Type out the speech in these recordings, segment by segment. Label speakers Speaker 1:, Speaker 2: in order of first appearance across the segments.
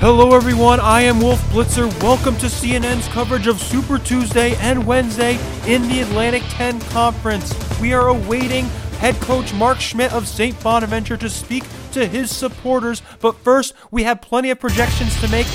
Speaker 1: Hello, everyone. I am Wolf Blitzer. Welcome to CNN's coverage of Super Tuesday and Wednesday in the Atlantic 10 Conference. We are awaiting head coach Mark Schmidt of St. Bonaventure to speak to his supporters. But first, we have plenty of projections to make.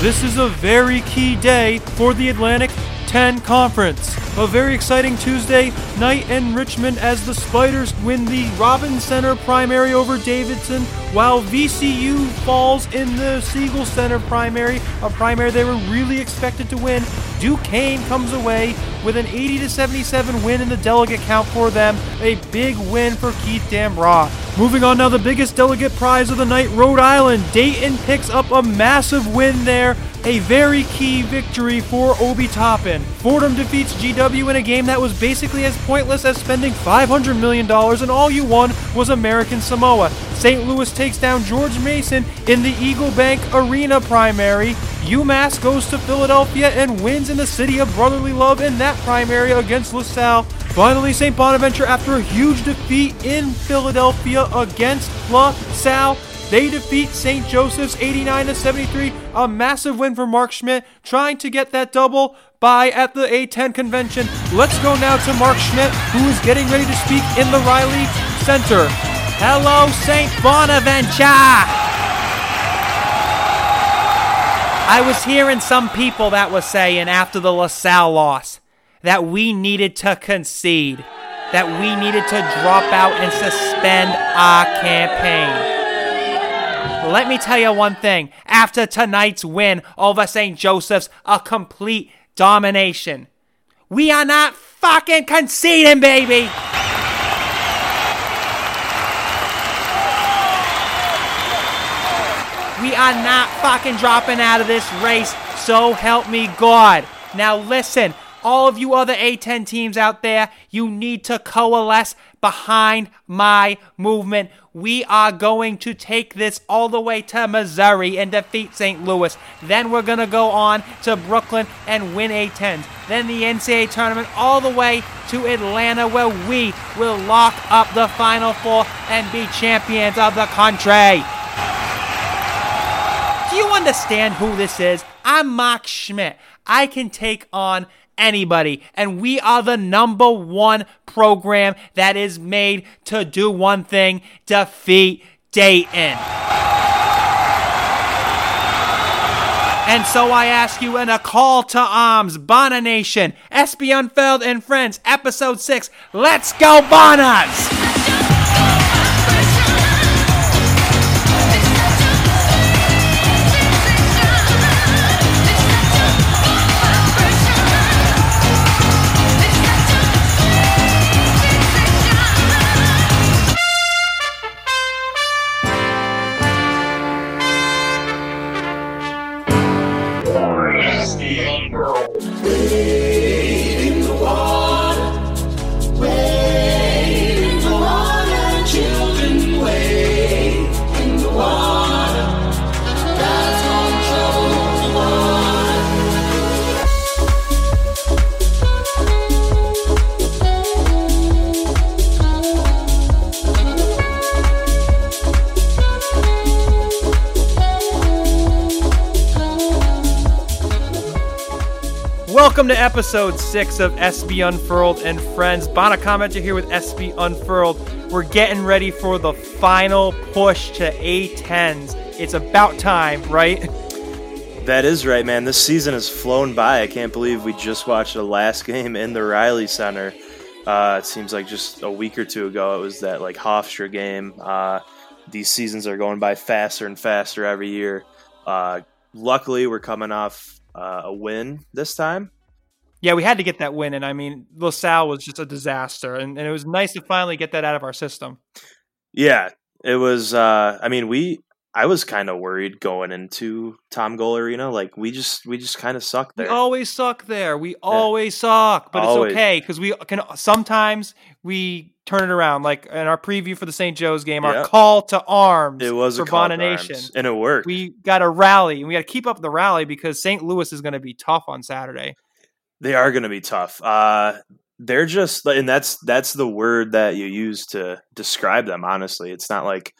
Speaker 1: This is a very key day for the Atlantic 10 Conference. A very exciting Tuesday night in Richmond as the Spiders win the Robins Center primary over Davidson, while VCU falls in the Siegel Center primary, a primary they were really expected to win. Duquesne comes away with an 80 to 77 win in the delegate count for them, a big win for Keith Dambrot. Moving on now, the biggest delegate prize of the night, Rhode Island. Dayton picks up a massive win there, a very key victory for Obi Toppin. Fordham defeats GW in a game that was basically as pointless as spending $500 million, and all you won was American Samoa. St. Louis takes down George Mason in the Eagle Bank Arena primary. UMass goes to Philadelphia and wins in the city of brotherly love in that primary against LaSalle. Finally, St. Bonaventure, after a huge defeat in Philadelphia against LaSalle, they defeat St. Joseph's 89 to 73, a massive win for Mark Schmidt, trying to get that double by at the A10 convention. Let's go now to Mark Schmidt, who is getting ready to speak in the Reilly Center. Hello, St. Bonaventure! I was hearing some people that was saying after the LaSalle loss that we needed to concede, that we needed to drop out and suspend our campaign. Let me tell you one thing. After tonight's win over St. Joseph's, a complete domination. We are not fucking conceding, baby! We are not fucking dropping out of this race, so help me God. Now listen, all of you other A10 teams out there, you need to coalesce behind my movement. We are going to take this all the way to Missouri and defeat St. Louis. Then we're going to go on to Brooklyn and win A10s. Then the NCAA tournament all the way to Atlanta where we will lock up the Final Four and be champions of the country. Do you understand who this is? I'm Mark Schmidt. I can take on anybody, and we are the number one program that is made to do one thing defeat Dayton. And so I ask you in a call to arms, Bonner Nation, Unfurled and Friends, Episode 6, let's go Bonners! Welcome to episode six of SB Unfurled and Friends. Bana Commenter here with SB Unfurled. We're getting ready for the final push to A10s. It's about time, right?
Speaker 2: That is right, man. This season has flown by. I can't believe we just watched the last game in the Reilly Center. Uh, it seems like just a week or two ago it was that like Hofstra game. Uh, these seasons are going by faster and faster every year. Uh, luckily, we're coming off uh, a win this time.
Speaker 1: Yeah, we had to get that win, and I mean, LaSalle was just a disaster, and, and it was nice to finally get that out of our system.
Speaker 2: Yeah, it was. Uh, I mean, we. I was kind of worried going into Tom Gola Arena. Like we just we just kind of suck there.
Speaker 1: We always suck there. We always suck, but
Speaker 2: Always.
Speaker 1: it's okay because we can. Sometimes we turn it around. Like in our preview for the St. Joe's game, our call to arms
Speaker 2: It was
Speaker 1: for
Speaker 2: a call to
Speaker 1: Nation.
Speaker 2: arms, and it worked.
Speaker 1: We got to rally, and we got to keep up the rally because St. Louis is going to be tough on Saturday.
Speaker 2: They are going to be tough. Uh, they're just, and that's that's the word that you use to describe them. Honestly, it's not like,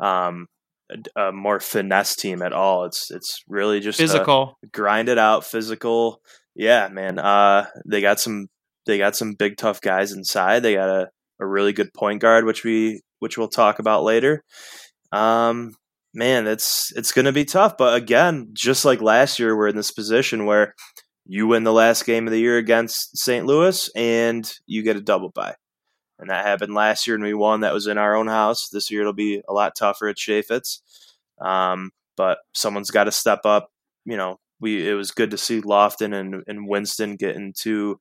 Speaker 2: um, a, a more finesse team at all. It's it's really just
Speaker 1: physical,
Speaker 2: grind it out, physical. Yeah, man. Uh, they got some they got some big tough guys inside. They got a, a really good point guard, which we which we'll talk about later. Um, man, it's it's going to be tough. But again, just like last year, we're in this position where you win the last game of the year against St. Louis, and you get a double bye. And that happened last year, and we won. That was in our own house. This year, it'll be a lot tougher at Chaifetz. Um, but someone's got to step up. You know, we it was good to see Lofton and, and Winston get into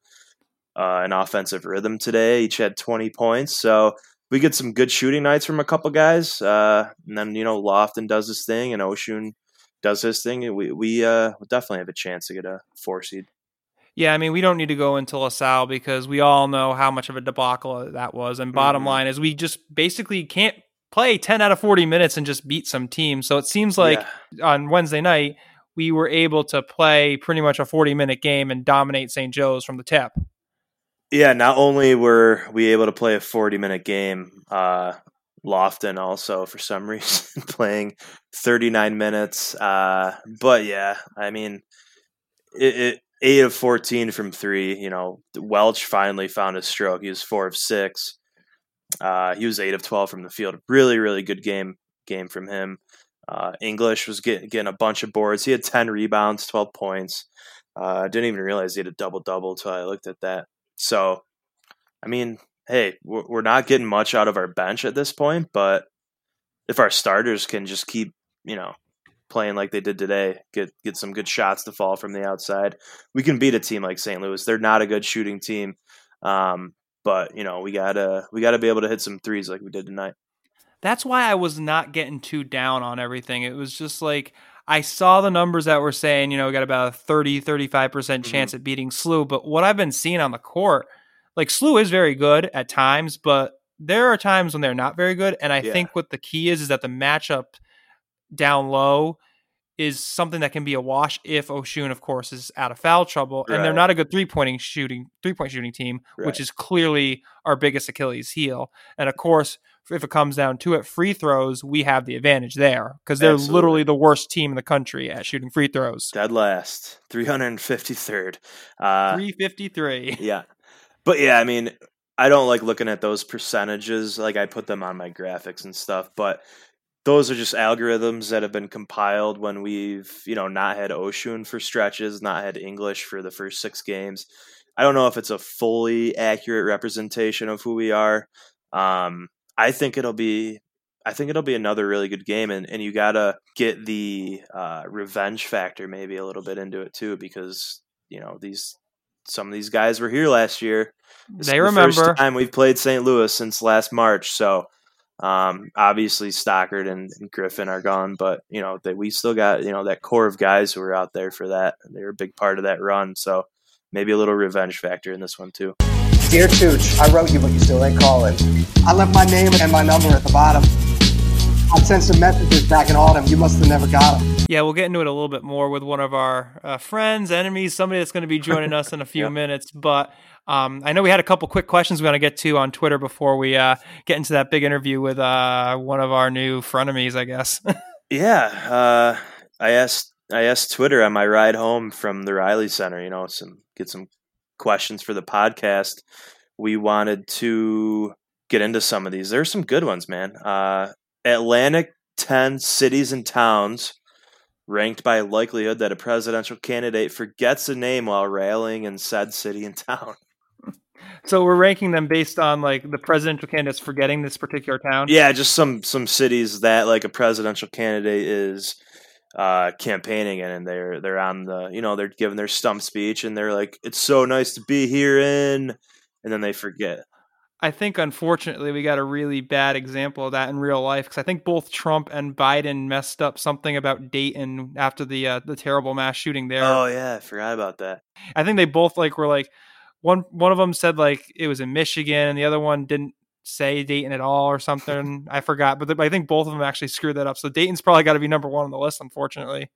Speaker 2: uh, an offensive rhythm today. Each had 20 points. So we get some good shooting nights from a couple guys. Uh, and then, you know, Lofton does his thing and Oshun does his thing. We, we uh, definitely have a chance to get a four seed.
Speaker 1: Yeah, I mean, we don't need to go into LaSalle because we all know how much of a debacle that was. And bottom mm-hmm. line is, we just basically can't play 10 out of 40 minutes and just beat some teams. So it seems like yeah. on Wednesday night, we were able to play pretty much a 40 minute game and dominate St. Joe's from the tip.
Speaker 2: Yeah, not only were we able to play a 40 minute game, uh, Lofton also for some reason playing 39 minutes. Uh, but yeah, I mean, it, it, eight of 14 from three. You know, Welch finally found his stroke. He was four of six. Uh, he was eight of 12 from the field. Really, really good game game from him. Uh, English was getting, getting a bunch of boards. He had 10 rebounds, 12 points. Uh, I didn't even realize he had a double double until I looked at that. So, I mean, hey, we're not getting much out of our bench at this point, but if our starters can just keep, you know, playing like they did today, get get some good shots to fall from the outside, we can beat a team like St. Louis. They're not a good shooting team, um, but you know we gotta we gotta be able to hit some threes like we did tonight.
Speaker 1: That's why I was not getting too down on everything. It was just like I saw the numbers that were saying, you know, we got about a 30, 35% chance mm-hmm. at beating SLU. But what I've been seeing on the court, like SLU is very good at times, but there are times when they're not very good. And I yeah. think what the key is, is that the matchup down low is something that can be a wash if Oshun, of course, is out of foul trouble. Right. And they're not a good three pointing shooting, three point shooting team, right. which is clearly our biggest Achilles heel. And of course, if it comes down to it, free throws, we have the advantage there because they're Absolutely. literally the worst team in the country at shooting free throws.
Speaker 2: Dead last, 353rd. Uh,
Speaker 1: 353.
Speaker 2: Yeah. But yeah, I mean, I don't like looking at those percentages. Like I put them on my graphics and stuff, but those are just algorithms that have been compiled when we've, you know, not had Oshun for stretches, not had English for the first six games. I don't know if it's a fully accurate representation of who we are. Um, I think it'll be I think it'll be another really good game, and, and you gotta get the uh, revenge factor maybe a little bit into it too, because you know these some of these guys were here last year.
Speaker 1: This they remember the
Speaker 2: first time we've played St. Louis since last March, so um, obviously Stockard and, and, Griffin are gone, but you know that we still got you know that core of guys who were out there for that. They were a big part of that run, so maybe a little revenge factor in this one too.
Speaker 3: Dear Tooch, I wrote you, but you still ain't calling. I left my name and my number at the bottom. I sent some messages back in autumn. You must have never got them.
Speaker 1: Yeah, we'll get into it a little bit more with one of our uh, friends, enemies, somebody that's going to be joining us in a few minutes. But um, I know we had a couple quick questions we want to get to on Twitter before we uh, get into that big interview with uh, one of our new frenemies, I guess.
Speaker 2: yeah, uh, I asked I asked Twitter on my ride home from the Reilly Center. You know, some get some questions for the podcast, we wanted to get into some of these. There's some good ones, man. Uh, Atlantic 10 cities and towns ranked by likelihood that a presidential candidate forgets a name while railing in said city and town.
Speaker 1: So we're ranking them based on like the presidential candidates forgetting this particular town.
Speaker 2: Yeah, just some some cities that like a presidential candidate is uh, campaigning in, and they're they're on the you know they're giving their stump speech, and they're like, "It's so nice to be here in," and then they forget.
Speaker 1: I think unfortunately we got a really bad example of that in real life because I think both Trump and Biden messed up something about Dayton after the uh, the terrible mass shooting there.
Speaker 2: Oh yeah, I forgot about that.
Speaker 1: I think they both like were like one one of them said like it was in Michigan and the other one didn't say Dayton at all or something. I forgot, but I think both of them actually screwed that up. So Dayton's probably got to be number one on the list, unfortunately.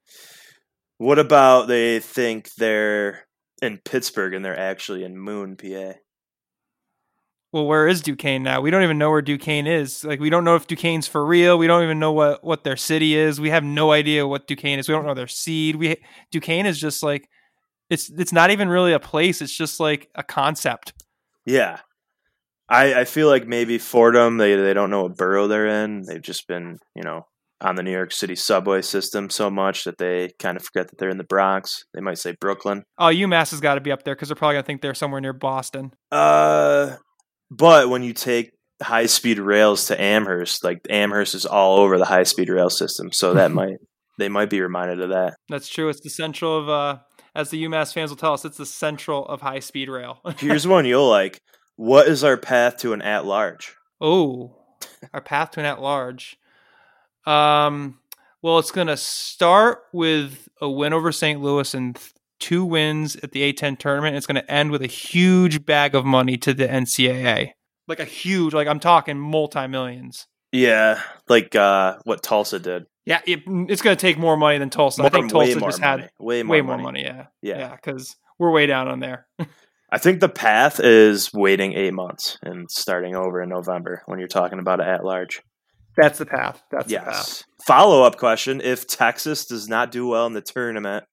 Speaker 2: What about they think they're in Pittsburgh and they're actually in Moon, PA?
Speaker 1: well, where is Duquesne now? We don't even know where Duquesne is. Like, we don't know if Duquesne's for real. We don't even know what what their city is. We have no idea what Duquesne is. We don't know their seed. We Duquesne is just like it's it's not even really a place. It's just like a concept.
Speaker 2: Yeah. I, I feel like maybe Fordham, they, they don't know what borough they're in. They've just been, you know, on the New York City subway system so much that they kind of forget that they're in the Bronx. They might say Brooklyn.
Speaker 1: Oh, UMass has got to be up there because they're probably gonna think they're somewhere near Boston.
Speaker 2: Uh, but when you take high speed rails to Amherst, like Amherst is all over the high speed rail system, so that might they might be reminded of that.
Speaker 1: That's true. It's the central of uh, as the UMass fans will tell us, it's the central of high speed rail.
Speaker 2: Here's one you'll like. What is our path to an at large?
Speaker 1: Oh, our path to an at large. Um, well, it's going to start with a win over St. Louis and two wins at the A10 tournament. It's going to end with a huge bag of money to the NCAA. Like a huge, like I'm talking multi millions.
Speaker 2: Yeah, like uh, what Tulsa did.
Speaker 1: Yeah, it, it's going to take more money than Tulsa.
Speaker 2: More,
Speaker 1: I think Tulsa just
Speaker 2: money.
Speaker 1: had
Speaker 2: way more
Speaker 1: way
Speaker 2: money.
Speaker 1: more money. Yeah,
Speaker 2: Yeah.
Speaker 1: yeah, because we're way down on there.
Speaker 2: I think the path is waiting eight months and starting over in November when you're talking about it at large.
Speaker 1: That's the path. That's the path.
Speaker 2: Yes. Follow up question: If Texas does not do well in the tournament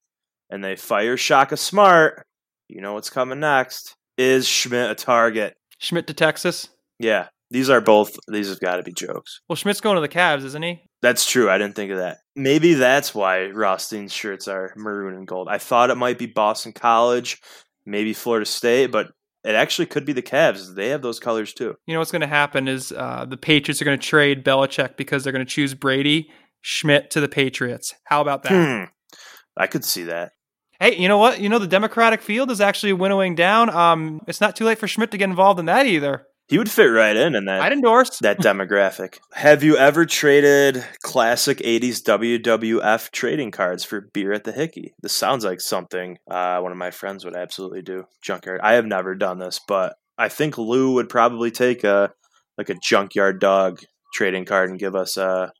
Speaker 2: and they fire Shaka Smart, you know what's coming next. Is Schmidt a target?
Speaker 1: Schmidt to Texas.
Speaker 2: Yeah, these are both. These have got to be jokes.
Speaker 1: Well, Schmidt's going to the Cavs, isn't he?
Speaker 2: That's true. I didn't think of that. Maybe that's why Rothstein's shirts are maroon and gold. I thought it might be Boston College, maybe Florida State, but it actually could be the Cavs. They have those colors too.
Speaker 1: You know what's going to happen is uh, the Patriots are going to trade Belichick because they're going to choose Brady Schmidt to the Patriots. How about that?
Speaker 2: Hmm. I could see that.
Speaker 1: Hey, you know what? You know the Democratic field is actually winnowing down. Um, it's not too late for Schmidt to get involved in that either.
Speaker 2: He would fit right in in that
Speaker 1: I'd endorse.
Speaker 2: that demographic. Have you ever traded classic 80s WWF trading cards for beer at the Hickey? This sounds like something uh, one of my friends would absolutely do. Junkyard. I have never done this, but I think Lou would probably take a like a junkyard dog trading card and give us a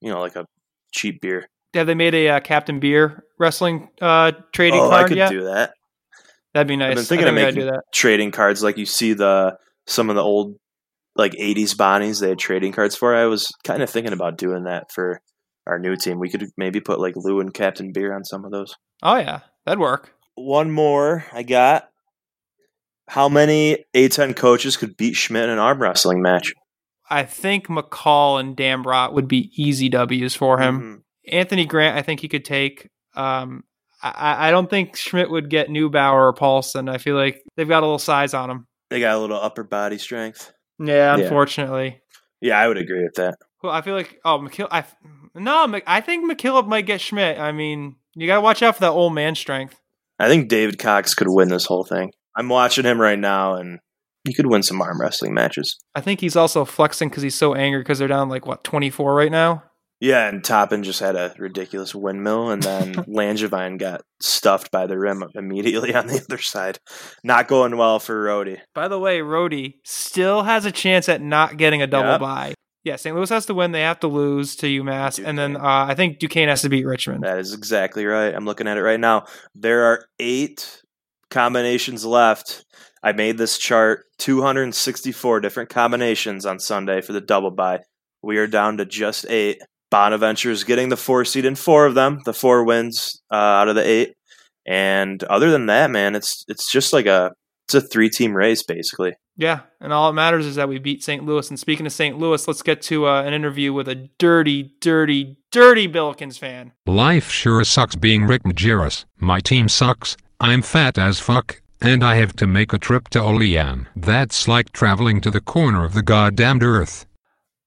Speaker 2: you know like a cheap beer.
Speaker 1: Have they made a uh, Captain Beer wrestling uh, trading
Speaker 2: oh, I could
Speaker 1: yet?
Speaker 2: do that.
Speaker 1: That'd be nice.
Speaker 2: I've been thinking
Speaker 1: I
Speaker 2: of
Speaker 1: think gotta
Speaker 2: making
Speaker 1: do that.
Speaker 2: trading cards like you see the some of the old like 80s Bonnies they had trading cards for. I was kind of thinking about doing that for our new team. We could maybe put like Lou and Captain Beer on some of those.
Speaker 1: Oh yeah, that'd work.
Speaker 2: One more I got. How many A10 coaches could beat Schmidt in an arm wrestling match?
Speaker 1: I think McCall and Dambrot would be easy W's for him.
Speaker 2: Mhm.
Speaker 1: Anthony Grant, I think he could take. Um, I, I don't think Schmidt would get Neubauer or Paulsen. I feel like they've got a little size on them.
Speaker 2: They got a little upper body strength.
Speaker 1: Yeah,
Speaker 2: Yeah.
Speaker 1: unfortunately.
Speaker 2: Yeah, I would agree with that.
Speaker 1: Well, I feel like oh McKill. I no, I think McKillop might get Schmidt. I mean, you got to watch out for that old man strength.
Speaker 2: I think David Cox could win this whole thing. I'm watching him right now, and he could win some arm wrestling matches.
Speaker 1: I think he's also flexing because he's so angry because they're down like what twenty four right now.
Speaker 2: Yeah, and Toppin just had a ridiculous windmill, and then Langevine got stuffed by the rim immediately on the other side. Not going well for Rhodey.
Speaker 1: By the way, Rhodey still has a chance at not getting a double
Speaker 2: Yep.
Speaker 1: bye. Yeah, St. Louis has to win. They have to lose to UMass, and then uh, I think Duquesne has to beat Richmond.
Speaker 2: That is exactly right. I'm looking at it right now. There are eight combinations left. I made this chart 264 different combinations on Sunday for the double bye. We are down to just eight. Bonaventure is getting the four seed in four of them, the four wins uh, out of the eight. And other than that, man, it's it's just like a it's a three team race basically.
Speaker 1: Yeah, and all that matters is that we beat St. Louis. And speaking of St. Louis, let's get to uh, an interview with a dirty, dirty, dirty Billikens fan.
Speaker 4: Life sure sucks being Rick Majerus. My team sucks. I'm fat as fuck, and I have to make a trip to Olean. That's like traveling to the corner of the goddamned earth.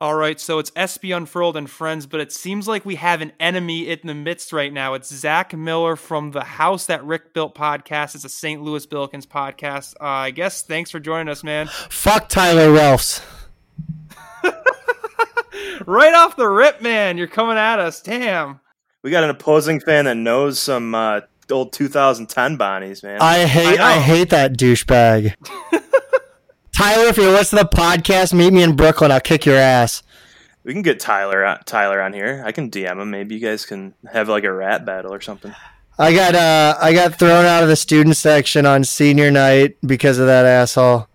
Speaker 1: All right, so it's SB Unfurled and friends, but it seems like we have an enemy in the midst right now. It's Zach Miller from the House That Rick Built podcast. It's a St. Louis Billikens podcast. Uh, I guess thanks for joining us, man.
Speaker 5: Fuck Tyler Ralphs.
Speaker 1: right off the rip, man, you're coming at us. Damn.
Speaker 2: We got an opposing fan that knows some uh, old 2010 Bonnies, man.
Speaker 5: I hate
Speaker 1: I
Speaker 5: I, hate that douchebag. Tyler, if you're listening to the podcast, meet me in Brooklyn. I'll kick your ass.
Speaker 2: We can get Tyler on, Tyler on here. I can DM him. Maybe you guys can have like a rat battle or something.
Speaker 5: I got uh I got thrown out of the student section on senior night because of that asshole.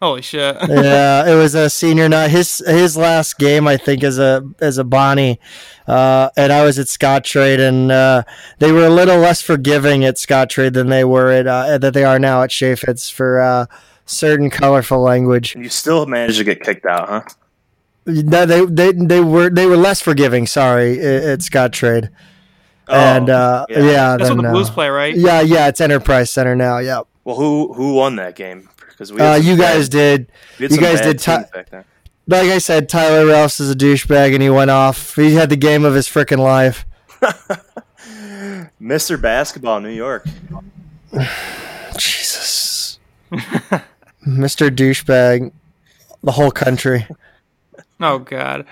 Speaker 1: Holy shit!
Speaker 5: yeah, it was a senior night. His his last game, I think, as a as a Bonnie, uh, and I was at Scottrade, and uh, they were a little less forgiving at Scottrade than they were at uh, that they are now at Chaifetz for uh, certain colorful language.
Speaker 2: You still managed to get kicked out, huh?
Speaker 5: No, they they they were they were less forgiving. Sorry, at, at Scottrade,
Speaker 2: Oh,
Speaker 5: and uh, yeah,
Speaker 2: yeah.
Speaker 1: That's
Speaker 5: then,
Speaker 1: what the Blues
Speaker 5: uh,
Speaker 1: play, right?
Speaker 5: Yeah, yeah, it's Enterprise Center now. Yeah,
Speaker 2: Well, who who won that game? Because we
Speaker 5: uh,
Speaker 2: had some
Speaker 5: you guys
Speaker 2: bad-
Speaker 5: did. you guys did ti-
Speaker 2: teams back then.
Speaker 5: Like I said, Tyler Ralphs is a douchebag, and he went off. He had the game of his freaking life.
Speaker 2: Mr. Basketball, New York.
Speaker 5: Jesus, Mr. Douchebag, the whole country.
Speaker 1: Oh god.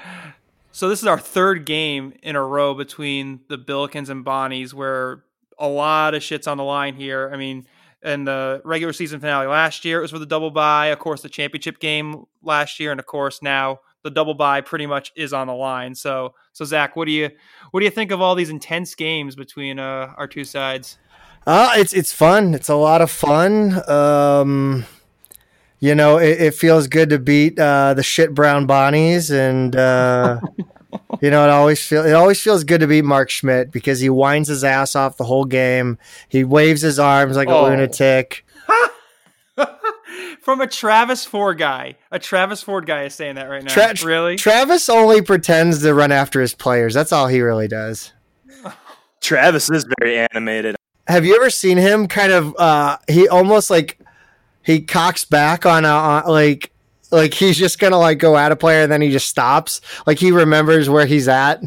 Speaker 1: So this is our third game in a row between the Billikens and Bonnies, where a lot of shit's on the line here. I mean, in the regular season finale last year, it was for the double bye. Of course, the championship game last year, and of course now the double bye pretty much is on the line. So, so Zach, what do you what do you think of all these intense games between uh, our two sides?
Speaker 5: Uh, it's it's fun. It's a lot of fun. Um, you know, it, it feels good to beat uh, the shit brown bonnies, and uh, you know, it always feel it always feels good to beat Mark Schmidt because he winds his ass off the whole game. He waves his arms like a
Speaker 1: Oh.
Speaker 5: lunatic.
Speaker 1: From a Travis Ford guy, a Travis Ford guy is saying that right now.
Speaker 5: Tra-
Speaker 1: really?
Speaker 5: Travis only pretends to run after his players. That's all he really does.
Speaker 2: Travis is very animated.
Speaker 5: Have you ever seen him kind of uh he almost like he cocks back on a on, like like he's just gonna like go at a player and then he just stops. Like he remembers where he's at.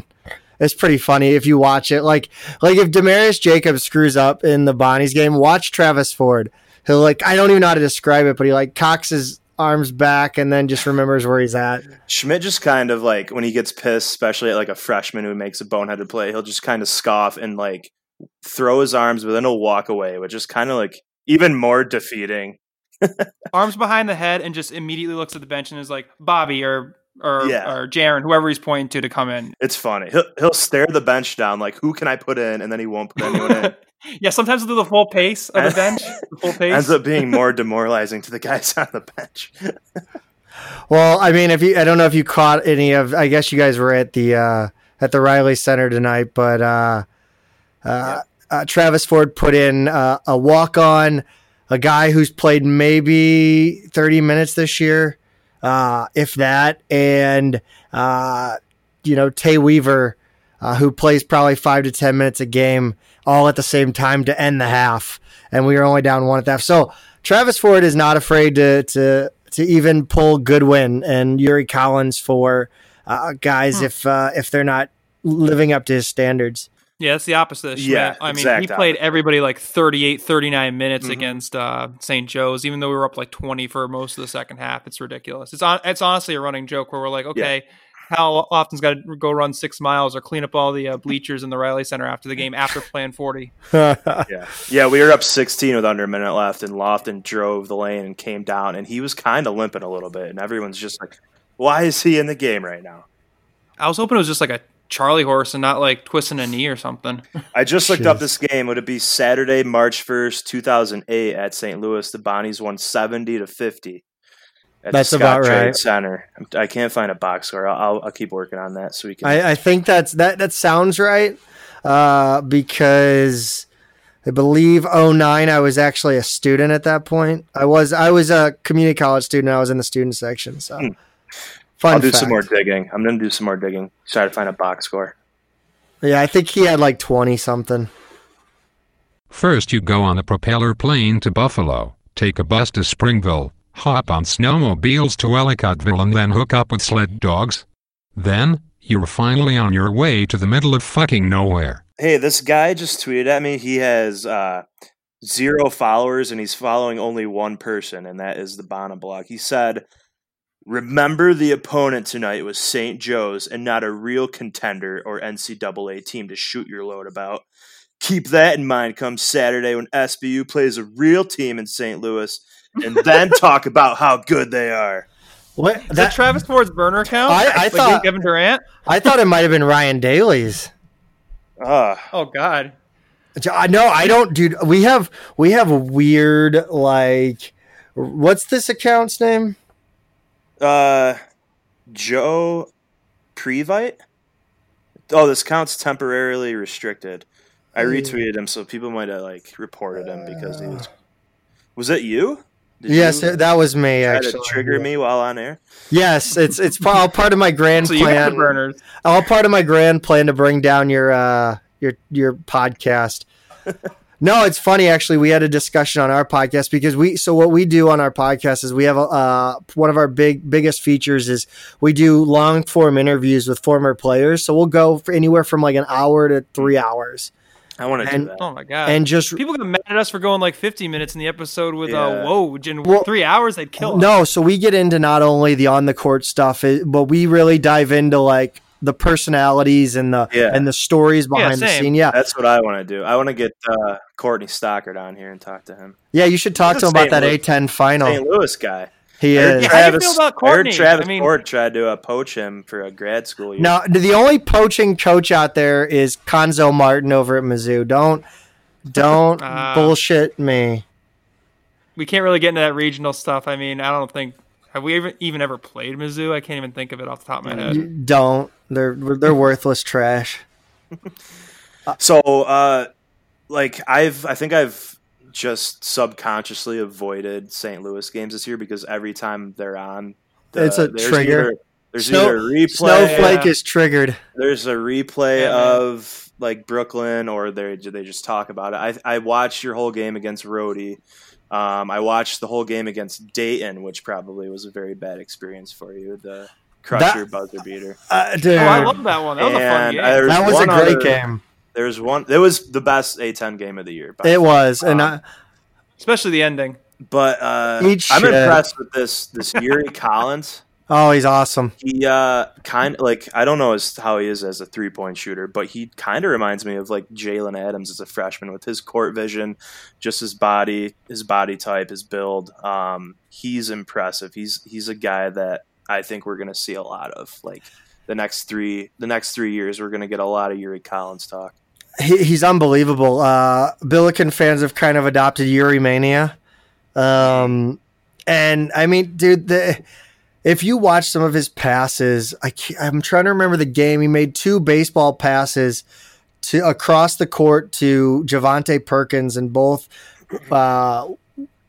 Speaker 5: It's pretty funny if you watch it. Like like if Demarius Jacobs screws up in the Bonnies game, watch Travis Ford. He'll like I don't even know how to describe it, but he like cocks his arms back and then just remembers where he's at.
Speaker 2: Schmidt just kind of like when he gets pissed, especially at like a freshman who makes a boneheaded play, he'll just kind of scoff and like throw his arms, but then he'll walk away, which is kind of like even more defeating.
Speaker 1: Arms behind the head and just immediately looks at the bench and is like Bobby or or
Speaker 2: Yeah.
Speaker 1: or Jaron, whoever he's pointing to to come in.
Speaker 2: It's funny. He'll he'll stare the bench down like who can I put in, and then he won't put anyone in.
Speaker 1: yeah, sometimes they'll do the full pace of the bench, the full pace.
Speaker 2: Ends up being more demoralizing to the guys on the bench.
Speaker 5: Well, I mean, if you, I don't know if you caught any of, I guess you guys were at the uh, at the Reilly Center tonight, but uh, uh, uh, Travis Ford put in uh, a walk on, a guy who's played maybe thirty minutes this year, uh, if that, and uh, you know Tay Weaver, uh, who plays probably five to ten minutes a game, all at the same time to end the half, and we were only down one at the half. So Travis Ford is not afraid to to to even pull Goodwin and Yuri Collins for uh, guys if uh, if they're not living up to his standards.
Speaker 1: Yeah, it's the opposite. Of Schmidt.
Speaker 2: Yeah,
Speaker 1: I mean,
Speaker 2: exact
Speaker 1: he played
Speaker 2: opposite.
Speaker 1: everybody like 38, 39 minutes
Speaker 2: Mhm.
Speaker 1: against uh, St. Joe's, even though we were up like 20 for most of the second half. It's ridiculous. It's on, it's honestly a running joke where we're like, okay, how often's got to go run six miles or clean up all the uh, bleachers in the Reilly Center after the game after playing 40?
Speaker 2: Yeah, yeah, we were up 16 with under a minute left, and Lofton drove the lane and came down, and he was kind of limping a little bit, and everyone's just like, "Why is he in the game right now?"
Speaker 1: I was hoping it was just like a Charlie horse and not like twisting a knee or something.
Speaker 2: I just looked up this game. Would it be Saturday, March 1st, 2008, at St. Louis? The Bonnies won 70 to 50. At
Speaker 5: That's
Speaker 2: the
Speaker 5: about
Speaker 2: Scottrade
Speaker 5: right.
Speaker 2: Center. I can't find a box score. I'll, I'll, I'll keep working on that so we can.
Speaker 5: I, I think that's that that sounds right uh, because I believe 09 I was actually a student at that point. I was I was a community college student. I was in the student section. So
Speaker 2: Hmm.
Speaker 5: Fun
Speaker 2: I'll do
Speaker 5: fact.
Speaker 2: some more digging. I'm going to do some more digging. Try to find a box score.
Speaker 5: Yeah, I think he had like 20 something.
Speaker 4: First, you go on a propeller plane to Buffalo, take a bus to Springville, hop on snowmobiles to Ellicottville, and then hook up with sled dogs. Then, you're finally on your way to the middle of fucking nowhere.
Speaker 2: Hey, this guy just tweeted at me. He has uh, zero followers and he's following only one person, and that is the Bonham blog. He said, Remember the opponent tonight was St. Joe's and not a real contender or NCAA team to shoot your load about. Keep that in mind come Saturday when SBU plays a real team in St. Louis and then talk about how good they are.
Speaker 5: What
Speaker 1: Is that
Speaker 5: that,
Speaker 1: Travis Ford's burner account?
Speaker 5: I- I
Speaker 1: Like
Speaker 5: thought-
Speaker 1: Kevin Durant.
Speaker 5: I thought it might have been Ryan Daly's.
Speaker 2: Uh,
Speaker 1: Oh God.
Speaker 5: I know I don't dude we have we have weird like What's this account's name?
Speaker 2: Uh, Joe Previte. Oh, this account's temporarily restricted. I retweeted him, so people might have like reported him because he was. Was it you? Did
Speaker 5: yes,
Speaker 2: you
Speaker 5: that was me.
Speaker 2: try
Speaker 5: Actually,
Speaker 2: to trigger me while on air.
Speaker 5: Yes, it's it's all part of my grand
Speaker 1: So you got the
Speaker 5: plan.
Speaker 1: burners.
Speaker 5: all part of my grand plan to bring down your uh your your podcast. no, it's funny actually. We had a discussion on our podcast because we so what we do on our podcast is we have a uh one of our big biggest features is we do long form interviews with former players. So we'll go for anywhere from like an hour to three hours,
Speaker 2: I want to do that.
Speaker 1: Oh my god!
Speaker 5: and just
Speaker 1: people get mad at us for going like 50 minutes in the episode with
Speaker 2: Yeah.
Speaker 1: uh Woj in
Speaker 5: Well-
Speaker 1: three hours. They'd kill us.
Speaker 5: No, so we get into not only the on the court stuff, but we really dive into like the personalities and the
Speaker 2: Yeah.
Speaker 5: and the stories behind the scene. Yeah,
Speaker 2: That's what I want to do. I want to get uh, Courtney Stockard on here and talk to him.
Speaker 5: yeah. You should talk
Speaker 2: He's
Speaker 5: to
Speaker 2: a
Speaker 5: him about
Speaker 2: St.
Speaker 5: that A10 final.
Speaker 2: St. Louis guy.
Speaker 5: He is.
Speaker 1: Yeah, how do you feel about
Speaker 2: I heard
Speaker 1: Courtney?
Speaker 2: Travis
Speaker 1: I mean-
Speaker 2: Ford tried to uh, poach him for a grad school year.
Speaker 5: No, the only poaching coach out there is Cuonzo Martin over at Mizzou. Don't don't
Speaker 1: Ah.
Speaker 5: bullshit me.
Speaker 1: we can't really get into that regional stuff. I mean, I don't think have we even, even ever played Mizzou. I can't even think of it off the top of my head.
Speaker 5: Don't. They're they're worthless trash.
Speaker 2: So, uh, like I've, I think I've just subconsciously avoided St. Louis games this year because every time they're on, the-
Speaker 5: It's a
Speaker 2: there's
Speaker 5: trigger.
Speaker 2: Either, there's
Speaker 5: Snow-
Speaker 2: either a replay.
Speaker 5: Snowflake
Speaker 1: Yeah.
Speaker 5: is triggered.
Speaker 2: There's a replay
Speaker 1: Yeah,
Speaker 2: of like Brooklyn, or they they just talk about it. I I watched your whole game against Rhodey. Um, I watched the whole game against Dayton, which probably was a very bad experience for you. The crusher
Speaker 5: That-
Speaker 2: buzzer beater.
Speaker 5: Uh, dude,
Speaker 1: Oh, I love that one. That was a fun
Speaker 2: And
Speaker 1: game.
Speaker 2: I-
Speaker 5: that was a
Speaker 2: one
Speaker 5: great
Speaker 2: other-
Speaker 5: game.
Speaker 2: There's one. It was the best A10 game of the year. by
Speaker 5: It was, and
Speaker 2: Um,
Speaker 1: Especially the ending.
Speaker 2: But uh, I'm
Speaker 5: shit.
Speaker 2: impressed with this this Yuri Collins.
Speaker 5: Oh, he's awesome.
Speaker 2: He uh, kind like I don't know as, how he is as a three point shooter, but he kind of reminds me of like Jalen Adams as a freshman with his court vision, just his body, his body type, his build. Um, he's impressive. He's he's a guy that I think we're gonna see a lot of. Like the next three the next three years, we're gonna get a lot of Yuri Collins talk.
Speaker 5: He, he's unbelievable. Uh, Billiken fans have kind of adopted Yuri mania, um, and I mean, dude, the, if you watch some of his passes, I I'm trying to remember the game. He made two baseball passes to across the court to Javonte Perkins, and both uh,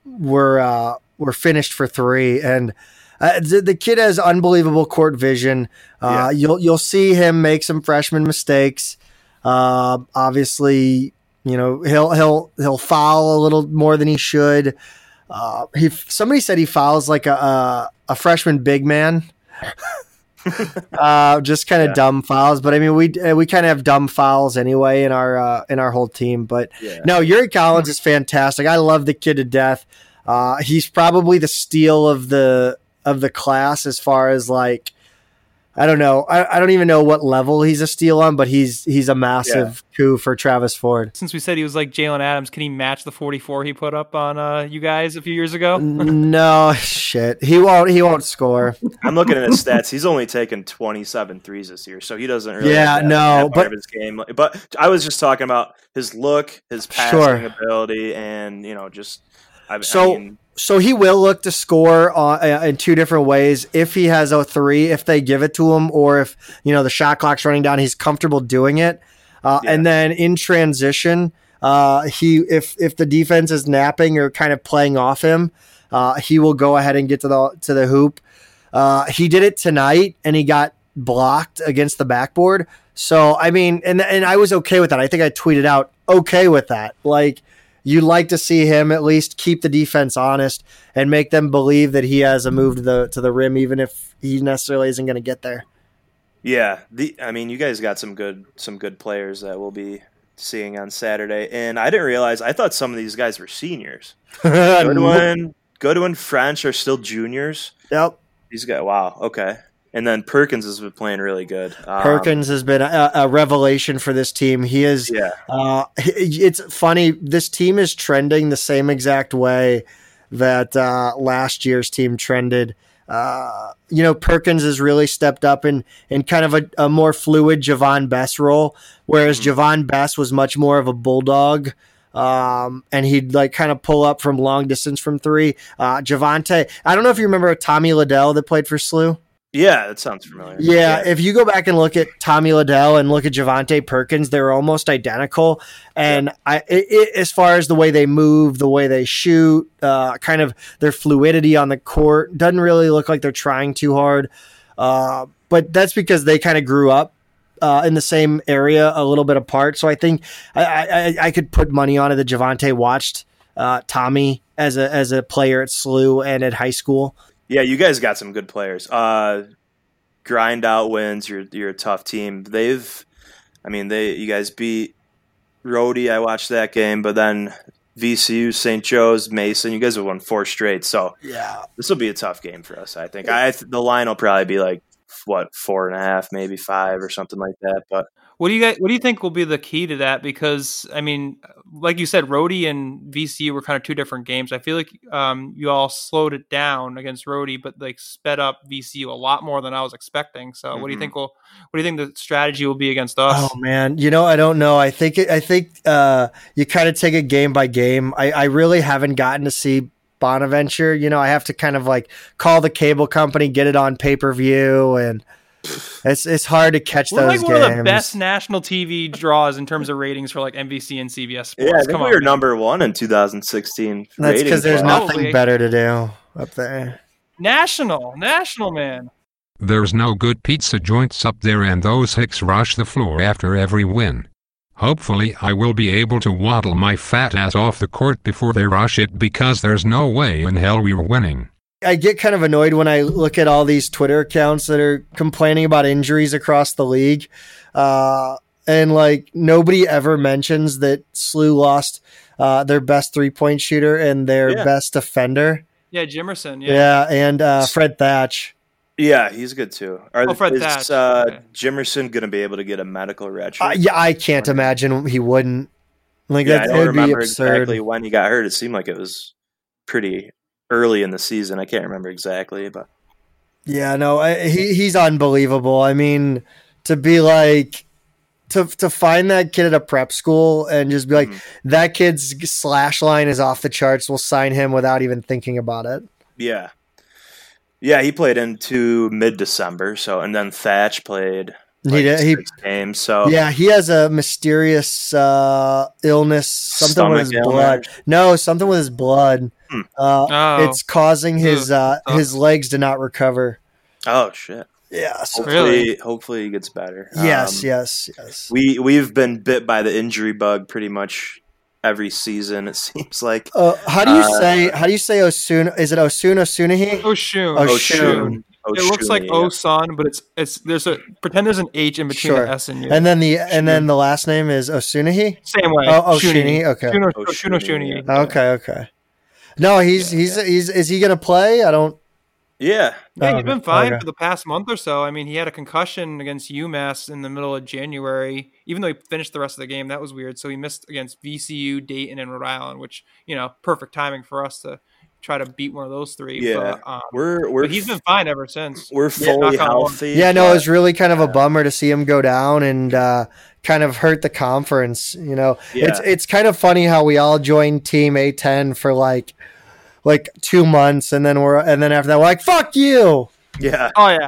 Speaker 5: were uh, were finished for three. And uh, the, the kid has unbelievable court vision. Uh, You'll you'll see him make some freshman mistakes. Uh, obviously, you know he'll he'll he'll foul a little more than he should. Uh, he somebody said he fouls like a a, a freshman big man. uh, just kind of
Speaker 2: Yeah.
Speaker 5: dumb fouls, but I mean we uh, we kind of have dumb fouls anyway in our uh, in our whole team. But
Speaker 2: Yeah.
Speaker 5: no, Yuri Collins is fantastic. I love the kid to death. Uh, he's probably the steal of the of the class as far as like I don't know. I, I don't even know what level he's a steal on, but he's he's a massive coup for Travis Ford.
Speaker 1: Since we said he was like Jalen Adams, can he match the 44 he put up on uh, you guys a few years ago?
Speaker 5: no shit. He won't he won't score.
Speaker 2: I'm looking at his stats. He's only taken 27 threes this year, so he doesn't really.
Speaker 5: Yeah,
Speaker 2: have
Speaker 5: no,
Speaker 2: part
Speaker 5: but-
Speaker 2: of his game. But I was just talking about his look, his passing
Speaker 5: Sure.
Speaker 2: ability, and you know, just. I,
Speaker 5: So-
Speaker 2: I mean,
Speaker 5: So he will look to score uh, in two different ways. If he has a three, if they give it to him, or if you know the shot clock's running down, he's comfortable doing it. Uh,
Speaker 2: Yeah.
Speaker 5: And then in transition, uh, he if if the defense is napping or kind of playing off him, uh, he will go ahead and get to the to the hoop. Uh, he did it tonight, and he got blocked against the backboard. So I mean, and and I was okay with that. I think I tweeted out okay with that. Like you like to see him at least keep the defense honest and make them believe that he has a move to the to the rim, even if he necessarily isn't going to get there.
Speaker 2: yeah, the I mean, you guys got some good some good players that we'll be seeing on Saturday, and I didn't realize. I thought some of these guys were seniors. Goodwin, Goodwin, French are still juniors.
Speaker 5: Yep.
Speaker 2: These guys, wow, okay. And then Perkins has been playing really good. Um,
Speaker 5: Perkins has been a, a revelation for this team. He is.
Speaker 2: yeah,
Speaker 5: Uh, it's funny. This team is trending the same exact way that uh, last year's team trended. Uh, you know, Perkins has really stepped up in, in kind of a, a more fluid Javon Bess role, whereas Javon Bess was much more of a bulldog Um, and he'd like kind of pull up from long distance from three. Uh, Javonte, I don't know if you remember Tommie Liddell that played for SLU.
Speaker 2: Yeah, that sounds familiar.
Speaker 5: Yeah, if you go back and look at Tommie Liddell and look at Javonte Perkins, they're almost identical. And I, it, it, as far as the way they move, the way they shoot, uh, kind of their fluidity on the court, doesn't really look like they're trying too hard. Uh, but that's because they kind of grew up uh, in the same area, a little bit apart. So I think I, I, I could put money on it that Javonte watched uh, Tommie as a as a player at SLU and at high school.
Speaker 2: Yeah, you guys got some good players. Uh, grind out wins. You're you're a tough team. They've, I mean, they you guys beat Rhodey. I watched that game, but then VCU, St. Joe's, Mason. You guys have won four straight. So
Speaker 5: Yeah,
Speaker 2: this will be a tough game for us. I think. I the line will probably be like what four and a half, maybe five or something like that. But
Speaker 1: What do you guys? What do you think will be the key to that? Because I mean, like you said, Rhodey and VCU were kind of two different games. I feel like um, you all slowed it down against Rhodey, but like sped up VCU a lot more than I was expecting. So, what do you
Speaker 2: Mhm.
Speaker 1: think will? What do you think the strategy will be against us?
Speaker 5: Oh man, you know I don't know. I think it, I think uh, you kind of take it game by game. I, I really haven't gotten to see Bonaventure. You know, I have to kind of like call the cable company, get it on pay per view, and it's it's hard to catch
Speaker 1: We're
Speaker 5: those
Speaker 1: like one
Speaker 5: games.
Speaker 1: of the best national TV draws in terms of ratings for like NBC and CBS Sports.
Speaker 2: yeah, I think
Speaker 1: Come
Speaker 2: we
Speaker 1: on,
Speaker 2: were
Speaker 1: man.
Speaker 2: number one in 2016.
Speaker 5: That's because there's
Speaker 2: ratings-wise.
Speaker 1: Probably.
Speaker 5: nothing better to do up there.
Speaker 1: national, national man.
Speaker 4: There's no good pizza joints up there and those hicks rush the floor after every win. Hopefully I will be able to waddle my fat ass off the court before they rush it because there's no way in hell we're winning.
Speaker 5: I get kind of annoyed when I look at all these Twitter accounts that are complaining about injuries across the league. Uh, and like nobody ever mentions that SLU lost uh, their best three point shooter and their
Speaker 2: Yeah.
Speaker 5: best defender.
Speaker 1: Yeah, Jimerson. Yeah.
Speaker 5: Yeah, and uh, Fred Thatch.
Speaker 2: Yeah, he's good too. Are,
Speaker 1: Oh, Fred
Speaker 2: is
Speaker 1: Thatch.
Speaker 2: uh,
Speaker 1: Okay.
Speaker 2: Jimerson going to be able to get a medical red
Speaker 5: Uh, yeah, I can't imagine he wouldn't. Like
Speaker 2: Yeah, I
Speaker 5: that
Speaker 2: don't
Speaker 5: would be
Speaker 2: remember
Speaker 5: absurd.
Speaker 2: exactly when he got hurt. It seemed like it was pretty early in the season. I can't remember exactly, but
Speaker 5: Yeah, no, I, he he's unbelievable. I mean, to be like to to find that kid at a prep school and just be like
Speaker 2: Mhm.
Speaker 5: that kid's slash line is off the charts. We'll sign him without even thinking about it.
Speaker 2: yeah, yeah, he played into mid December. So and then Thatch played like,
Speaker 5: did, he
Speaker 2: six games. So
Speaker 5: yeah, he has a mysterious uh, illness, something with his
Speaker 2: Stomach
Speaker 5: blood. No, something with his blood.
Speaker 2: Hmm.
Speaker 5: Uh,
Speaker 1: Oh.
Speaker 5: it's causing his uh,
Speaker 1: Ugh.
Speaker 5: his legs to not recover.
Speaker 2: oh shit.
Speaker 5: Yeah. So,
Speaker 2: Hopefully,
Speaker 1: Really?
Speaker 2: hopefully he gets better.
Speaker 5: yes,
Speaker 2: Um,
Speaker 5: yes, yes.
Speaker 2: We we've been bit by the injury bug pretty much every season. It seems like
Speaker 5: Uh, how do you
Speaker 2: uh,
Speaker 5: say? How do you say Osuna? Is it Osuna Osunahi?
Speaker 1: Oshun.
Speaker 5: Oh,
Speaker 2: Oshun.
Speaker 1: Oh, it looks like
Speaker 2: Oshun, yeah.
Speaker 1: But it's it's there's a pretend there's an H in between
Speaker 5: Sure.
Speaker 1: the S and U.
Speaker 5: And then the and then the last name is Osunahi.
Speaker 1: Same way.
Speaker 5: Oh, oh,
Speaker 1: Shuni.
Speaker 5: Shuni, okay.
Speaker 1: Shuno,
Speaker 2: Oh,
Speaker 1: Shuno,
Speaker 2: Shuni,
Speaker 1: Shuni.
Speaker 5: Okay, okay. No, he's
Speaker 1: Yeah,
Speaker 5: he's he's is he gonna play? I don't.
Speaker 2: Yeah,
Speaker 1: Yeah,
Speaker 5: Oh,
Speaker 1: he's been fine
Speaker 5: okay.
Speaker 1: for the past month or so. I mean, he had a concussion against UMass in the middle of January. Even though he finished the rest of the game, that was weird. So he missed against VCU, Dayton, and Rhode Island, which you know, perfect timing for us to try to beat one of those three.
Speaker 2: yeah.
Speaker 1: but, um,
Speaker 2: we're we're
Speaker 1: but he's been fine ever since.
Speaker 2: we're
Speaker 1: Yeah,
Speaker 2: fully
Speaker 1: knock on wood.
Speaker 2: healthy.
Speaker 5: Yeah, no,
Speaker 2: but-
Speaker 5: it was really kind of a bummer to see him go down and uh, kind of hurt the conference. You know, it's
Speaker 2: Yeah.
Speaker 5: it's kind of funny how we all joined Team A10 for like like two months, and then we're and then after that we're like, "Fuck you."
Speaker 2: yeah.
Speaker 1: Oh yeah.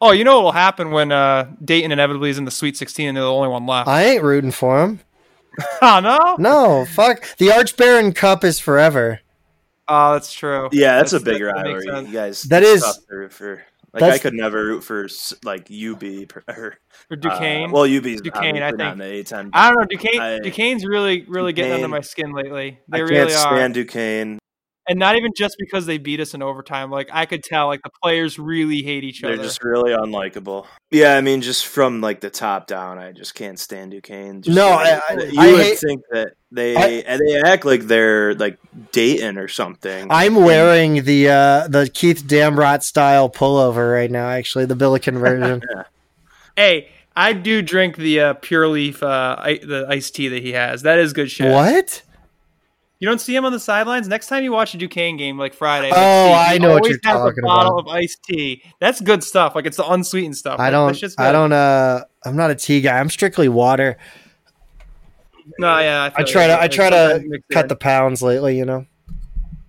Speaker 1: Oh, you know what will happen when uh, Dayton inevitably is in the Sweet 16 and they're the only one left?
Speaker 5: I ain't rooting for him.
Speaker 1: oh no.
Speaker 5: No, fuck. The Arch Baron Cup is forever.
Speaker 1: Oh, that's true.
Speaker 2: Yeah, that's, a big
Speaker 1: that- that
Speaker 2: rivalry.
Speaker 1: sense.
Speaker 2: You guys,
Speaker 5: That
Speaker 2: it's
Speaker 5: is-
Speaker 2: tough to root for. Like
Speaker 5: that's-
Speaker 2: I could never root for like UB per- or
Speaker 1: For Duquesne.
Speaker 2: Uh, well, UB's
Speaker 1: Duquesne, I think.
Speaker 2: the A10.
Speaker 1: I don't know. Duquesne,
Speaker 2: I-
Speaker 1: Duquesne's really, really getting under my skin lately. They
Speaker 2: I can't
Speaker 1: really are,
Speaker 2: stand Duquesne.
Speaker 1: And not even just because they beat us in overtime. Like I could tell, like the players really hate each other.
Speaker 2: They're just really unlikable. Yeah, I mean, just from like the top down, I just can't stand Duquesne. Just
Speaker 5: No,
Speaker 2: like-
Speaker 5: I- I-
Speaker 2: you
Speaker 5: I
Speaker 2: would
Speaker 5: hate-
Speaker 2: think that they
Speaker 5: I-
Speaker 2: and they act like they're like Dayton or something.
Speaker 5: I'm wearing the uh, the Keith Dambrot style pullover right now. Actually, the Billiken version.
Speaker 1: hey, I do drink the uh, Pure Leaf, uh, I, the iced tea that he has. That is good shit.
Speaker 5: what?
Speaker 1: You don't see him on the sidelines. Next time you watch a Duquesne game, like Friday, like,
Speaker 5: Oh,
Speaker 1: see,
Speaker 5: I know what you're
Speaker 1: has
Speaker 5: talking
Speaker 1: a bottle
Speaker 5: about.
Speaker 1: of iced tea. That's good stuff. Like it's the unsweetened stuff.
Speaker 5: I don't.
Speaker 1: shit's
Speaker 5: I don't. Uh, I'm not a tea guy. I'm strictly water.
Speaker 1: No, yeah.
Speaker 5: I
Speaker 1: feel
Speaker 5: try
Speaker 1: you.
Speaker 5: to I try to cut
Speaker 1: in.
Speaker 5: the pounds lately. You know.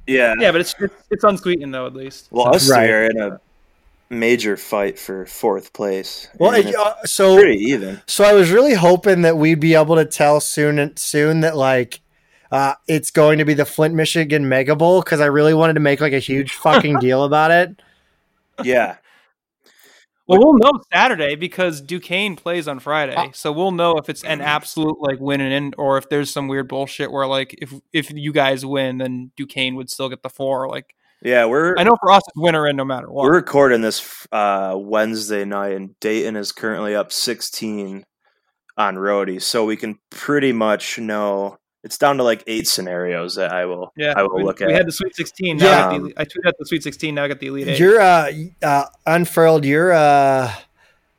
Speaker 2: Yeah.
Speaker 1: Yeah, but it's it's, it's unsweetened though, at least.
Speaker 2: Well, us
Speaker 5: right.
Speaker 2: are in a major fight for fourth place.
Speaker 5: Well, it- uh, so
Speaker 2: pretty even.
Speaker 5: So I was really hoping that we'd be able to tell soon soon that like uh, it's going to be the Flint, Michigan Mega Bowl because I really wanted to make like a huge fucking deal about it.
Speaker 2: Yeah.
Speaker 1: Well, we'll know Saturday because Duquesne plays on Friday,
Speaker 5: Uh,
Speaker 1: so we'll know if it's an absolute like win and in, or if there's some weird bullshit where like if if you guys win, then Duquesne would still get the four. Like
Speaker 2: Yeah, we're
Speaker 1: I know for us, it's win or in no matter what.
Speaker 2: we're recording this uh, Wednesday night, and Dayton is currently up 16 on Rhodey, so we can pretty much know it's down to like eight scenarios that I will
Speaker 1: yeah,
Speaker 2: I will
Speaker 1: we,
Speaker 2: look
Speaker 1: we
Speaker 2: at.
Speaker 1: We had the Sweet Sixteen. Now
Speaker 5: Yeah.
Speaker 1: I, got the, elite- I tweeted out the Sweet Sixteen. Now I got the Elite Eight.
Speaker 5: You're uh, uh unfurled. You're uh,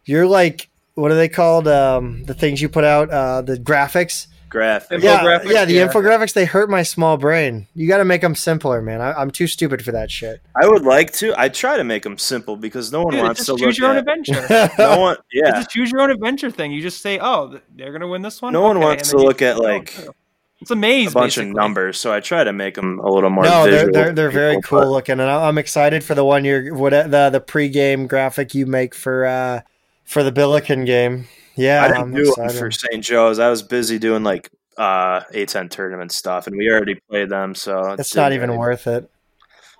Speaker 5: you're like what are they called? Um, the things you put out, uh, the graphics.
Speaker 2: Graph.
Speaker 5: Yeah, yeah, the
Speaker 1: Yeah.
Speaker 5: infographics. They hurt my small brain. You got to make them simpler, man. I, I'm too stupid for that shit.
Speaker 2: I would like to. I try to make them simple because no one
Speaker 1: Dude,
Speaker 2: wants
Speaker 1: just
Speaker 2: to look
Speaker 1: choose your own adventure.
Speaker 2: No one,
Speaker 1: It's
Speaker 2: yeah.
Speaker 1: choose your own adventure thing. You just say, "Oh, they're gonna win this one."
Speaker 2: No one wants
Speaker 1: and
Speaker 2: to look at like
Speaker 1: through. It's a maze,
Speaker 2: a bunch
Speaker 1: basically.
Speaker 2: of numbers, so I try to make them a little more.
Speaker 5: no, they're they're they're very
Speaker 2: people,
Speaker 5: cool looking, and I- I'm excited for the one you're what the the pregame graphic you make for uh for the Billiken game. Yeah,
Speaker 2: I didn't
Speaker 5: I'm
Speaker 2: do one
Speaker 5: excited.
Speaker 2: for St. Joe's. I was busy doing like uh A10 tournament stuff, and we already played them, so
Speaker 5: It's not even
Speaker 2: really-
Speaker 5: worth it.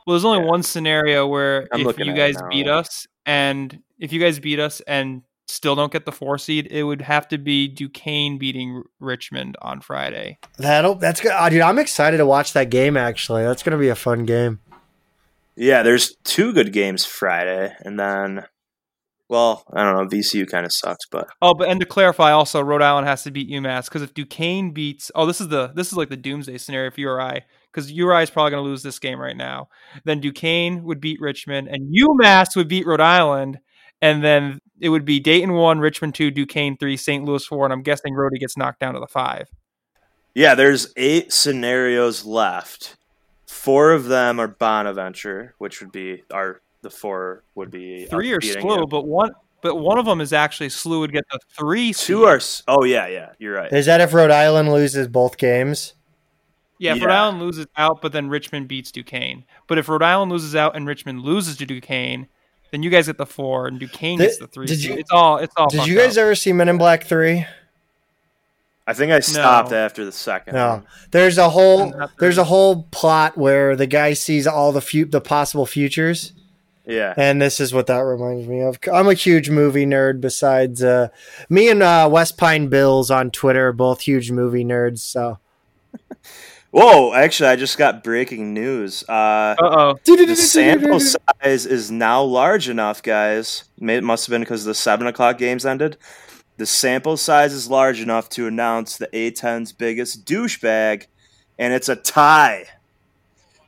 Speaker 1: Well, there's only
Speaker 2: Yeah.
Speaker 1: one scenario where
Speaker 2: I'm
Speaker 1: if you guys beat us, and if you guys beat us and still don't get the four seed, it would have to be Duquesne beating Richmond on Friday.
Speaker 5: That'll that's good, oh, uh, dude. I'm excited to watch that game. Actually, that's gonna be a fun game.
Speaker 2: Yeah, there's two good games Friday, and then, well, I don't know. VCU kind of sucks, but
Speaker 1: Oh, but and to clarify, also Rhode Island has to beat UMass because if Duquesne beats, oh, this is the this is like the doomsday scenario for URI because URI is probably going to lose this game right now. Then Duquesne would beat Richmond, and UMass would beat Rhode Island, and then it would be Dayton one, Richmond two, Duquesne three, St. Louis four, and I'm guessing Rhodey gets knocked down to the five.
Speaker 2: yeah, there's eight scenarios left. Four of them are Bonaventure, which would be our the four would be
Speaker 1: Three are
Speaker 2: beating
Speaker 1: SLU,
Speaker 2: you.
Speaker 1: but one but one of them is actually SLU would get the three.
Speaker 2: Two
Speaker 1: seed.
Speaker 2: are. Oh yeah, yeah, you're right.
Speaker 5: Is that if Rhode Island loses both games?
Speaker 1: Yeah, if Rhode Island loses out, but then Richmond beats Duquesne. But if Rhode Island loses out and Richmond loses to Duquesne, then you guys get the four and Duquesne
Speaker 5: Did-
Speaker 1: gets the three.
Speaker 5: did you-
Speaker 1: it's all it's all.
Speaker 5: Did you guys
Speaker 1: up.
Speaker 5: ever see Men in Black Three?
Speaker 2: I think I stopped
Speaker 1: No.
Speaker 2: after the second.
Speaker 5: No. There's a whole
Speaker 1: Not
Speaker 5: there's a whole plot where the guy sees all the fu- the possible futures,
Speaker 2: Yeah.
Speaker 5: and this is what that reminds me of. I'm a huge movie nerd. Besides, uh, me and uh, West Pine Bills on Twitter are both huge movie nerds. So
Speaker 2: Whoa! Actually, I just got breaking news. Uh,
Speaker 1: Uh oh.
Speaker 2: the sample size is now large enough, guys. It must have been because the seven o'clock games ended. The sample size is large enough to announce the A10's biggest douchebag, and it's a tie.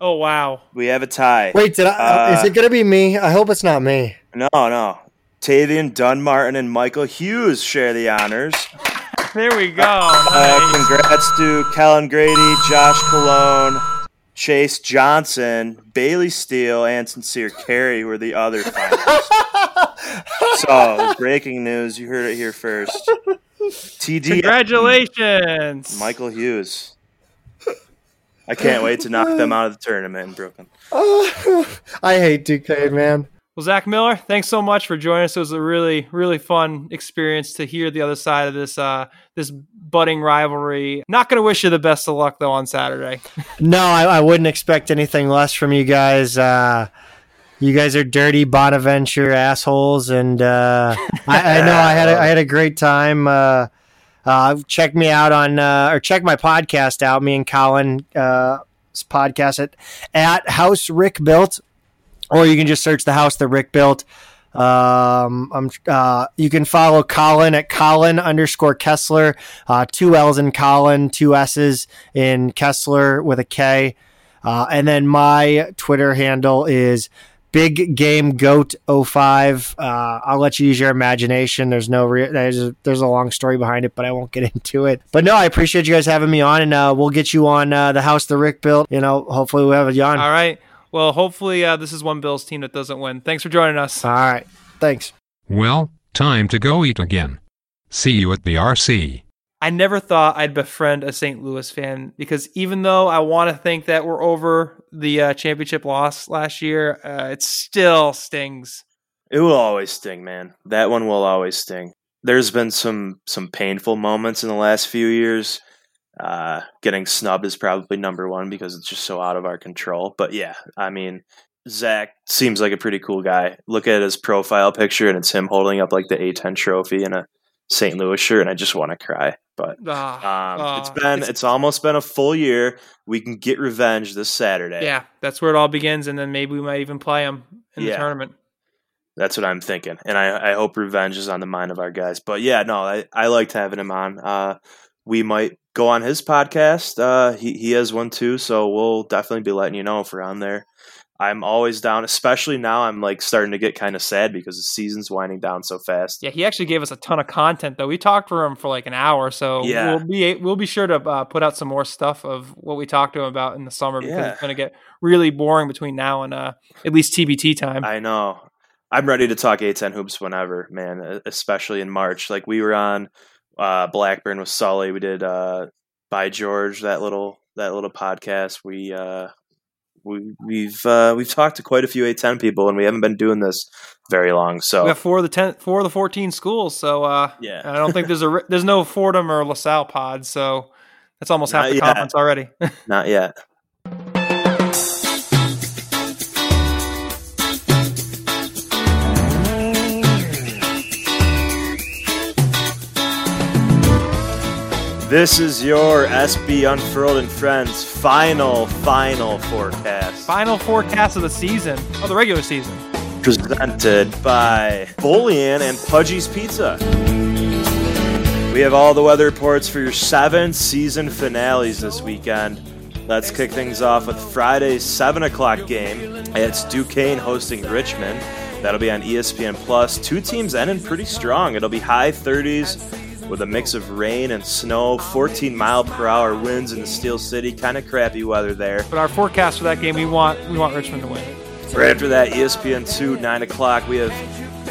Speaker 1: Oh wow.
Speaker 2: We have a tie.
Speaker 5: Wait, did I?
Speaker 2: Uh,
Speaker 5: is it gonna be me? I hope it's not me.
Speaker 2: No, no. Tavian Dunn-Martin and Michael Hughes share the honors.
Speaker 1: There we go.
Speaker 2: Uh,
Speaker 1: Nice.
Speaker 2: congrats to Kellen Grady, Josh Cologne, Chase Johnson, Bailey Steele, and Sincere Carry were the other finalists. so, breaking news, you heard it here first. TD
Speaker 1: Congratulations,
Speaker 2: Michael Hughes. I can't wait to knock them out of the tournament in Brooklyn.
Speaker 5: I hate Duquesne, man.
Speaker 1: Well, Zach Miller, thanks so much for joining us. It was a really, really fun experience to hear the other side of this uh, this budding rivalry. Not going to wish you the best of luck though on Saturday.
Speaker 5: No, I, I wouldn't expect anything less from you guys. Uh, you guys are dirty Bonaventure assholes, and uh, I, know I had a, I had a great time. Uh, uh, check me out on uh, or check my podcast out. Me and Colin uh, podcast at at House Rick Built, or you can just search the house that Rick built. Um, I'm, uh, you can follow Colin at Colin underscore Kessler, uh, two L's in Colin, two S's in Kessler with a K. Uh, and then my Twitter handle is Big Game Goat 05. Uh, I'll let you use your imagination. There's no re- there's a, there's a long story behind it, but I won't get into it. But no, I appreciate you guys having me on, and uh, we'll get you on uh, the house the Rick built. You know, hopefully we'll have you on.
Speaker 1: All right. Well, hopefully uh, this is one Bills team that doesn't win. Thanks for joining us.
Speaker 5: All right, thanks.
Speaker 4: Well, time to go eat again. See you at the RC.
Speaker 1: I never thought I'd befriend a St. Louis fan because even though I want to think that we're over the uh, championship loss last year, uh, it still stings.
Speaker 2: It will always sting, man. That one will always sting. There's been some some painful moments in the last few years. Uh, getting snubbed is probably number one because it's just so out of our control. But yeah, I mean, Zach seems like a pretty cool guy. Look at his profile picture, and it's him holding up like the A10 trophy in a St. Louis shirt, and I just want to cry. But
Speaker 1: Ah,
Speaker 2: um,
Speaker 1: ah,
Speaker 2: it's been
Speaker 1: it's-
Speaker 2: it's, almost been a full year. We can get revenge this Saturday.
Speaker 1: yeah, that's where it all begins, and then maybe we might even play them in the tournament.
Speaker 2: That's what I'm thinking, and I, I hope revenge is on the mind of our guys. But yeah, no, I, I liked having him on. Uh, we might go on his podcast. Uh, he he has one too, so we'll definitely be letting you know if we're on there. I'm always down, especially now. I'm like starting to get kind of sad because the season's winding down so fast.
Speaker 1: Yeah, he actually gave us a ton of content though. We talked to him for like an hour, so
Speaker 2: Yeah.
Speaker 1: we'll be we'll be sure to uh, put out some more stuff of what we talked to him about in the summer because
Speaker 2: Yeah.
Speaker 1: it's going to get really boring between now and uh, at least TBT time.
Speaker 2: I know. I'm ready to talk A10 hoops whenever, man. Especially in March. Like we were on uh, Blackburn with Sully. We did uh, by George that little that little podcast. We uh, we we've uh, we've talked to quite a few A10 people, and we haven't been doing this very long. So
Speaker 1: we have four of the ten, four of the fourteen schools, so uh,
Speaker 2: Yeah.
Speaker 1: I don't think there's a there's no Fordham or LaSalle pod, so that's almost half the
Speaker 2: yet.
Speaker 1: conference already.
Speaker 2: not yet. This is your SB Unfurled and Friends final, final forecast.
Speaker 1: Final forecast of the season, of the regular season.
Speaker 2: presented by Bolian and Pudgy's Pizza. We have all the weather reports for your seven season finales this weekend. Let's kick things off with Friday's 7 o'clock game. It's Duquesne hosting Richmond. That'll be on ESPN Plus. Two teams ending pretty strong. It'll be high 30s with a mix of rain and snow, 14 mile per hour winds in the Steel City. Kind of crappy weather there.
Speaker 1: But our forecast for that game, we want we want Richmond to win.
Speaker 2: Right after that, ESPN 2, 9 o'clock, we have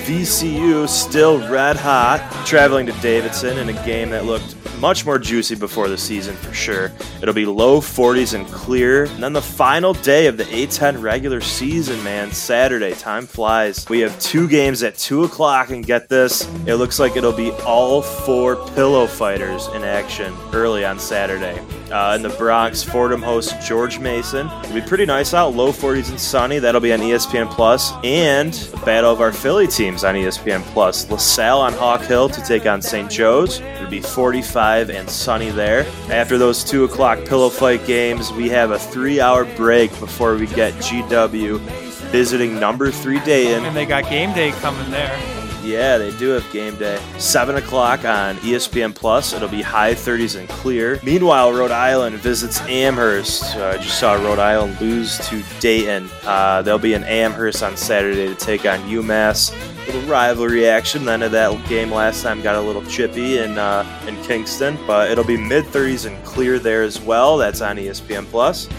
Speaker 2: VCU still red hot, traveling to Davidson in a game that looked much more juicy before the season for sure. It'll be low 40s and clear. And then the final day of the A10 regular season, man, Saturday. Time flies. We have two games at 2 o'clock, and get this, it looks like it'll be all four pillow fighters in action early on Saturday. Uh, in the Bronx, Fordham hosts George Mason. It'll be pretty nice out, low 40s and sunny. That'll be on ESPN Plus, and a battle of our Philly teams on ESPN Plus. LaSalle on Hawk Hill to take on St. Joe's. It'll be 45 and sunny there. After those two o'clock pillow fight games, we have a three-hour break before we get GW visiting number three Dayton.
Speaker 1: And they got game day coming there.
Speaker 2: Yeah, they do have game day. 7 o'clock on ESPN Plus. It'll be high 30s and clear. Meanwhile, Rhode Island visits Amherst. Uh, I just saw Rhode Island lose to Dayton. Uh, they'll be in Amherst on Saturday to take on UMass. Little rivalry action. Then of that game last time got a little chippy in uh, in Kingston, but it'll be mid 30s and clear there as well. That's on ESPN Plus.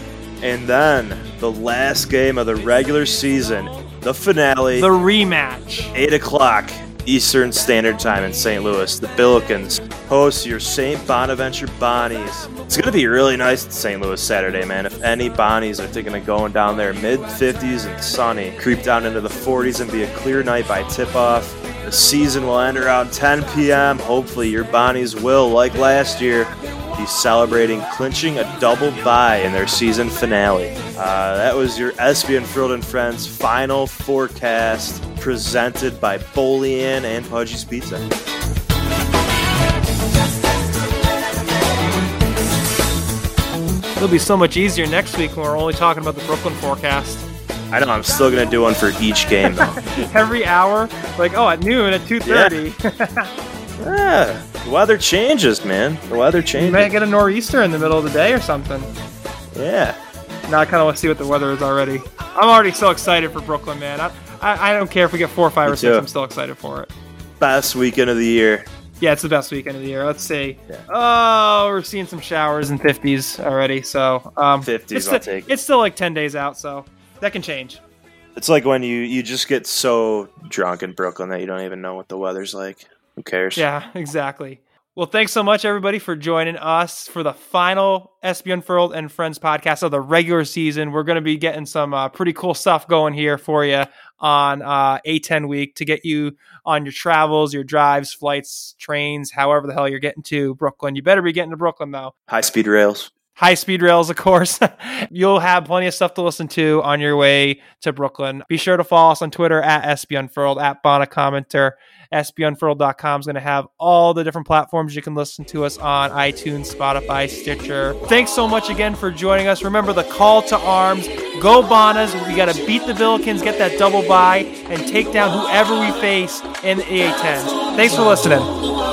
Speaker 2: And then the last game of the regular season, the finale.
Speaker 1: The rematch.
Speaker 2: 8 o'clock Eastern Standard Time in St. Louis. The Billikens host your St. Bonaventure Bonnies. It's going to be really nice in St. Louis Saturday, man. If any Bonnies are thinking of going down there, mid 50s and sunny, creep down into the 40s and be a clear night by tip off. The season will end around 10 p.m. Hopefully, your Bonnies will, like last year, be celebrating clinching a double bye in their season finale. Uh, that was your SB Unfurled and Friends final forecast presented by Bolian and Pudgy's Pizza.
Speaker 1: It'll be so much easier next week when we're only talking about the Brooklyn forecast.
Speaker 2: I know I'm still gonna do one for each game though.
Speaker 1: Every hour, like oh at noon at two thirty,
Speaker 2: yeah, the weather changes, man. The weather changes.
Speaker 1: you might get a nor'easter in the middle of the day or something.
Speaker 2: Yeah.
Speaker 1: Now I kind of want to see what the weather is already. I'm already so excited for Brooklyn, man. I, I, I don't care if we get four, five,
Speaker 2: Me
Speaker 1: or six.
Speaker 2: too.
Speaker 1: I'm still excited for it.
Speaker 2: Best weekend of the year.
Speaker 1: Yeah, it's the best weekend of the year. Let's see.
Speaker 2: Yeah.
Speaker 1: Oh, we're seeing some showers and 50s already. So um,
Speaker 2: 50s,
Speaker 1: It's,
Speaker 2: I'll
Speaker 1: sti-
Speaker 2: take it.
Speaker 1: it's still like 10 days out, so that can change.
Speaker 2: It's like when you you just get so drunk in Brooklyn that you don't even know what the weather's like. Who cares?
Speaker 1: Yeah, exactly. Well, thanks so much, everybody, for joining us for the final SB Unfurled and Friends podcast of the regular season. We're going to be getting some uh, pretty cool stuff going here for you on uh, A10 week to get you on your travels, your drives, flights, trains, however the hell you're getting to Brooklyn. You better be getting to Brooklyn, though.
Speaker 2: High speed rails.
Speaker 1: High speed rails, of course. You'll have plenty of stuff to listen to on your way to Brooklyn. Be sure to follow us on Twitter at SB Unfurled, at Bonna Commenter sbunfurled.com is going to have all the different platforms you can listen to us on iTunes, Spotify, Stitcher. Thanks so much again for joining us. Remember the call to arms. Go Bonnas. We got to beat the Billikens, get that double bye, and take down whoever we face in the A10s. Thanks for listening.